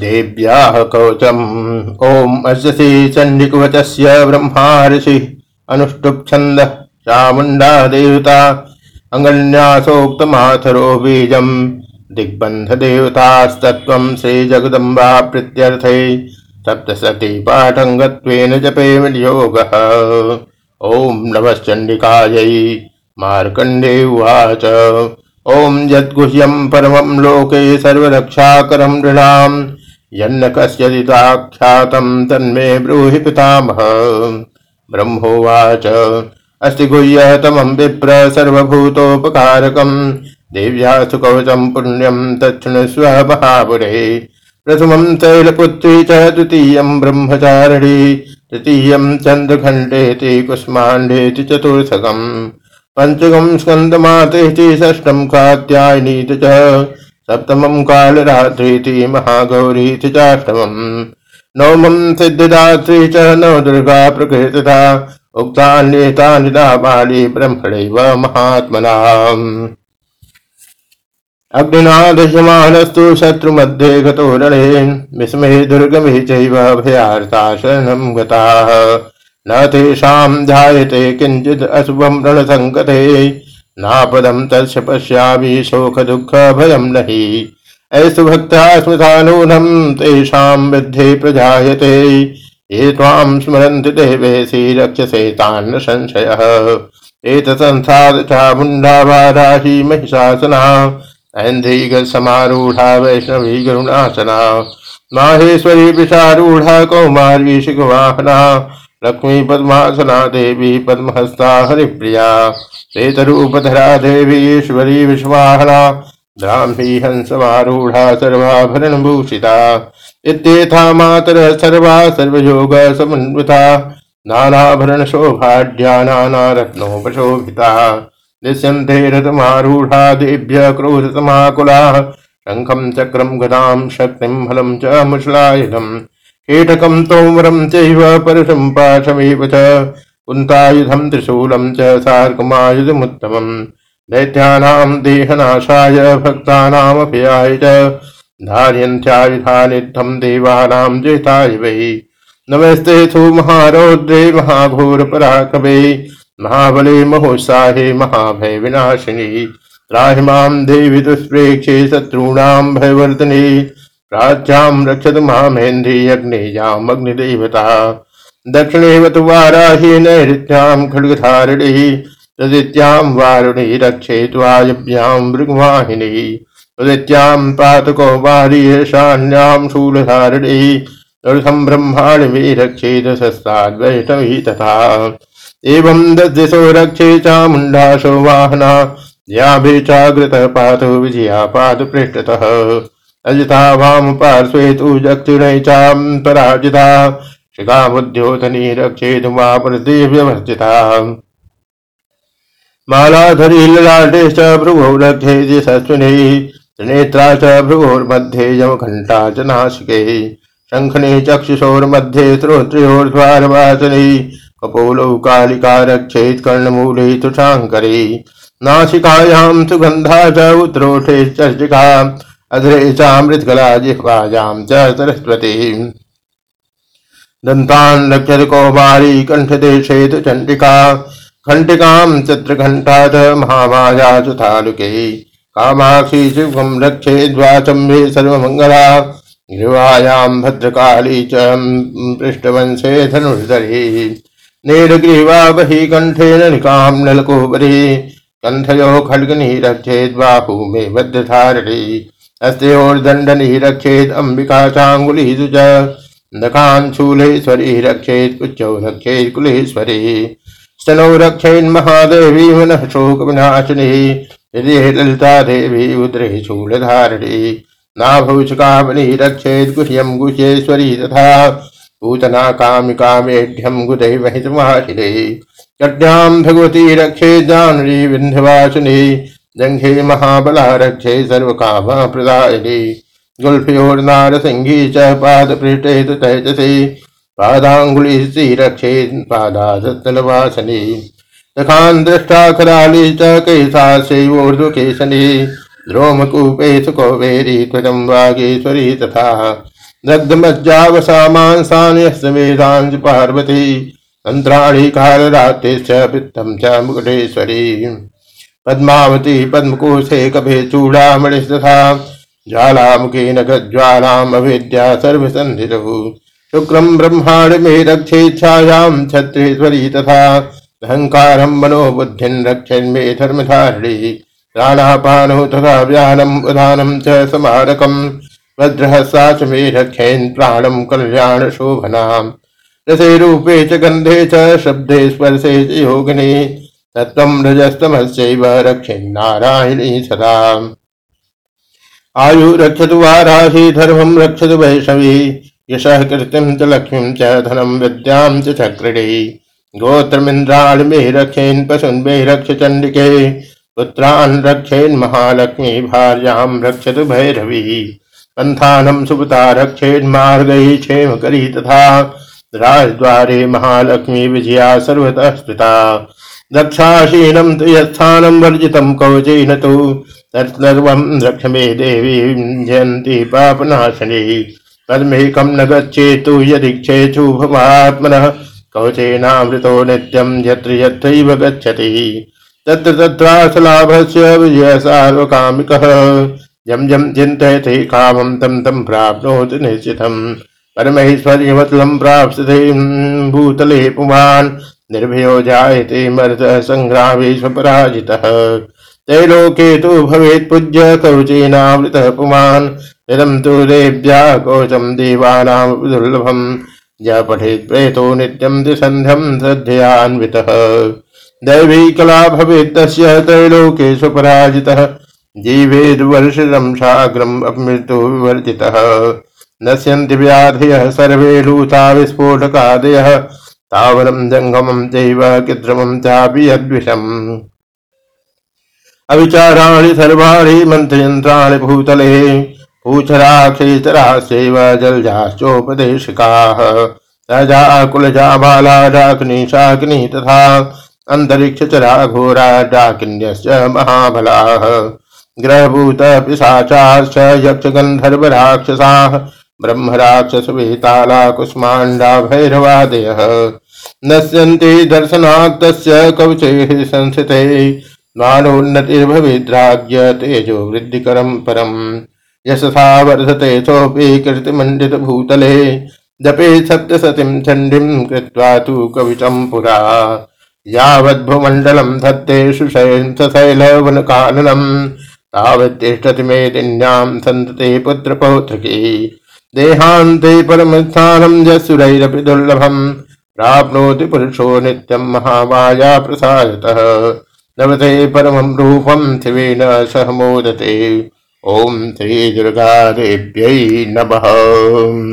देव्याः कवचम् ॐ अस्य चण्डिकवचस्य ब्रह्मा ऋषिः अनुष्टुप् छन्दः चामुण्डा देवता। अङ्गन्यासोक्तमाथरो बीजम्। दिग्बन्धदेवतास्तत्त्वं श्रीजगदम्बा प्रीत्यर्थे। सप्तशती पाठङ्गत्वेन जपे विनियोगः ॐ नमश्चण्डिकायै मार्कण्डे उवाच। ॐ यद्गुह्यं परमं लोके सर्वरक्षाकरं यन्न तन्मे ब्रूहि पितामह। ब्रह्मोवाच। अस्ति गुह्यतमं विप्र सर्वभूतोपकारकम् देव्या सुकवचं पुण्यं तच्छृणुस्व महापुरे प्रथमं तैलपुत्री च द्वितीयं ब्रह्मचारिणी। तृतीयं चन्द्रखण्डेति कुष्माण्डेति चतुर्थकम्। पञ्चमं स्कन्दमातेति षष्ठं कात्यायनीति च सप्तमं कालरात्रीति महागौरीति चाष्टमम् नवमं सिद्धिदात्री च नवदुर्गा प्रकृतिता उक्तान्येतानि नामानि ब्रह्मणैव महात्मना अग्निना दश्यमानस्तु शत्रुमध्ये गतो रणे विस्मे दुर्गमे चैव भयार्ता शरणं गताः। न तेषां ध्यायते किञ्चित् अशुभं रणसङ्कटे नापदं तस्य पश्यामि शोकदुःखभयं नहि। ऐसु भक्ता स्मृतानूनं तेषां वृद्धे प्रजायते। ये त्वां स्मरन्ति देवेशि रक्षसे तान्न संशयः। एतसंसाद चामुण्डा वाराही महिषासना। ऐन्धीगसमारूढा वैष्णवी गरुणासना। माहेश्वरी विषारूढ़ा कौमारी शिखवाहना। लक्ष्मी पद्मासना देवी पद्महस्ता हरिप्रिया श्वेतरूपधरा देवी ईश्वरी विश्वाहना, ब्राह्मी हंसमारूढ़ा सर्वाभरणभूषिता, इत्येथा मातर सर्वा सर्वयोग समन्विता नानाभरण शोभाढ्या नानारत्नोपशोभिता, निस्यन्ते रथमारूढा देभ्य क्रोधतमाकुलाः, शङ्खं चक्रं गदां शक्तिं फलं च मुशलायुधम् कीटकं तोमरं चैव परशुं पाशमेव च। कुन्तायुधं त्रिशूलं च सार्कमायुधमुत्तमम् दैत्यानां देहनाशाय भक्तानामभयाय च। धार्यन्त्यायुधानिद्धं वै। नमस्ते थु महारौद्रे महाघोरपराक्रमे। महाबले महोत्साहे महाभय विनाशिनी माँ देवि दुष्प्रेक्षे शत्रूणां भयवर्धने। राज्यां रक्षतु मामेन्द्रि अग्नेयामग्निदेवता दक्षिणेव तु वाराही नैऋत्यां खड्गधारिणी। तदित्यां वारुणी रक्षेतु वायव्यां मृगवाहिनी। तदित्यां पातु कौमारी ईशान्यां शूलधारिणी। तदर्थं ब्रह्माणि विरक्षेत सस्ताद्वैष्णवी तथा। एवं दद्दिशो रक्षे चामुण्डाशो वाहना। याभि चाग्रतः पातु विजया पातु पृष्ठतः। अजिता वाम पार्श्वे तु जक्षिणे चां पराजिता। शिखामुद्योतनी रक्षेतु मापुरदिव्यवर्जिता मालाधरी ललाटे च भृगौ रक्षेति सस्विनी त्रिनेत्रा च भृगोर्मध्ये यमघण्टा च नासिके शङ्खने चक्षुषोर्मध्ये श्रोत्र्योर्ध्वारवासने कपोलौ कालिका रक्षेत् कर्णमूले तु शाङ्करे नासिकायां सुगन्धा च उत्रोषे चर्चिका अधरे चामृतकला जिह्वायां च सरस्वती। दन्तान् रक्षति कौमारी कण्ठदेशे तु चण्डिका। घण्टिकां चित्रघण्टा च महामाया च तालुके कामाक्षी शिवं रक्षेद्वाचम्बे सर्वमङ्गला। गिरिवायां भद्रकाली च पृष्ठवंशे धनुर्धरी। नीलग्रीवा बहि कण्ठेन निकां नलकोपरि। कन्थयो खड्गनी रक्षेद्बाहु मे बद्धधारिणी अस्त्योर्दण्डनी रक्षेत् अम्बिका चाङ्गुलीषु च नखान् शूलेश्वरी रक्षेत् कुचौ रक्षेत् कुलेश्वरी। स्तनौ रक्षेन्महादेवी मनः शोकविनाशिनी। हृदये ललिता देवी उदरे शूलधारिणी नाभौ च कामिनी रक्षेत् गुह्यं गुह्येश्वरी तथा पूतना कामिका मेढ्यं गुदैवहितमाशिरे कट्यां भगवती रक्षे जानरी विन्ध्यवासिनी। जङ्घे महाबला रक्षे सर्वकाम प्रदायिनी गुल्फ्योर्नारसिंही च पादपृष्ठे तु तैजसी। पादाङ्गुलिः रक्षे पादादत्तलवासनी सखान् दृष्टा कराली च केशाशैवोर्ध्वकेशनी द्रोमकूपे सुकोवेरी त्वजं वागेश्वरी तथा। दग्धमज्जावसामांसान्यस्य वेदांश पार्वती। तंत्राणी कालराते च पित्तम च मुकुटेश्वरी। पद्मावती पद्मकोशे कभे चूड़ामणिस्तथा ज्वालामुखेन गज्ज्वालामवेद्या सर्वसन्धिरहु शुक्रम ब्रह्मांड में रक्षेच्छायाम छत्रेश्वरी तथा। अहंकारम मनोबुद्धि रक्षन में धर्मधारिणी। प्राणापानो तथा व्यानम उदानम च समारकम। वज्रहसा च मे रक्षेन् प्राणम कल्याण शोभनाम रसे रूपे च गंधे च शब्दे स्पर्शे च योगिनी। तत्त्वं रजस्तमस्यैव रक्षेन्नारायणी सदा। आयु रक्षतु वाराही, धर्मं रक्षतु वैष्णवी, यशः कृतिं च लक्ष्मीं च धनं विद्यां च चक्रिणी। गोत्रमिन्द्राणि मे रक्षेन् पशुन् रक्ष चण्डिके, पुत्रान् रक्षेन् महालक्ष्मी भार्यां रक्षतु भैरवी। पन्थानं सुपता रक्षेन्मार्गैः क्षेमकरी तथा, राजद्वारे महालक्ष्मी विजया सर्वतः स्थिता रक्षाशीनं तु यत्स्थानं वर्जितं कवचेन तु तत्सर्वं रक्ष मे देवी जयन्ती पापनाशनी। पद्मेकं न गच्छेतु यदीक्षेषु भवात्मनः। कवचेनामृतो नित्यं यत्र यत्रैव गच्छति। तत्र तत्रासलाभस्य विजयसार्वकामिकः। यं यं चिन्तयति कामं तं तं प्राप्नोति निश्चितम्। परमैश्वर्यमतलं प्राप्स्यते भूतले पुमान् निर्भयो जायते मर्दः सङ्ग्रामेषु पराजितः। त्रैलोके तु भवेत् पूज्य कवचेनावृतः पुमान्। इदं तु देव्या कवचं देवानां दुर्लभम् य पठेत् प्रेतो नित्यं द्विसन्ध्यं श्रद्धयान्वितः। दैवी कला भवेत् तस्य त्रैलोकेषु पराजितः। जीवेद्वर्षितं साग्रम् अपमृत्यु विवर्जितः। नश्यन्ति व्याधयः सर्वे लूता विस्फोटकादयः। तावनं जङ्गमं चैव कृत्रिमं चापि यद्विषम्। अविचाराणि सर्वाणि मन्त्रयन्त्राणि भूतले पूछराक्षेतराश्चैव जलजाश्चोपदेशिकाः। सजा कुलजा बाला डाकिनी शाकिनी तथा अन्तरिक्षचरा घोरा डाकिन्यश्च महाबलाः। ग्रहभूत पिशाचाश्च यक्षगन्धर्वराक्षसाः, ब्रह्मराक्षसवेताला कुष्माण्डा भैरवादयः। नश्यन्ति दर्शनात्तस्य कवचैः संस्थिते मानोन्नतिर्भवेद्राज्य तेजो वृद्धिकरं परम्। यशसा वर्धते सोऽपि कीर्तिमण्डितभूतले जपे सप्तसतीं चण्डीं कृत्वा तु कविचं पुरा। यावद्भुमण्डलं धत्ते सुशैलवनकाननम् तावत्तिष्ठति मे दिन्यां सन्तते पुत्रपौत्रकी। देहान्ते परमस्थानं यस्सुरैरपि दुर्लभम् प्राप्नोति पुरुषो नित्यं महामाया प्रसादतः नवते परमं रूपं शिवेन सह मोदते। ॐ श्रीदुर्गादेव्यै नमः।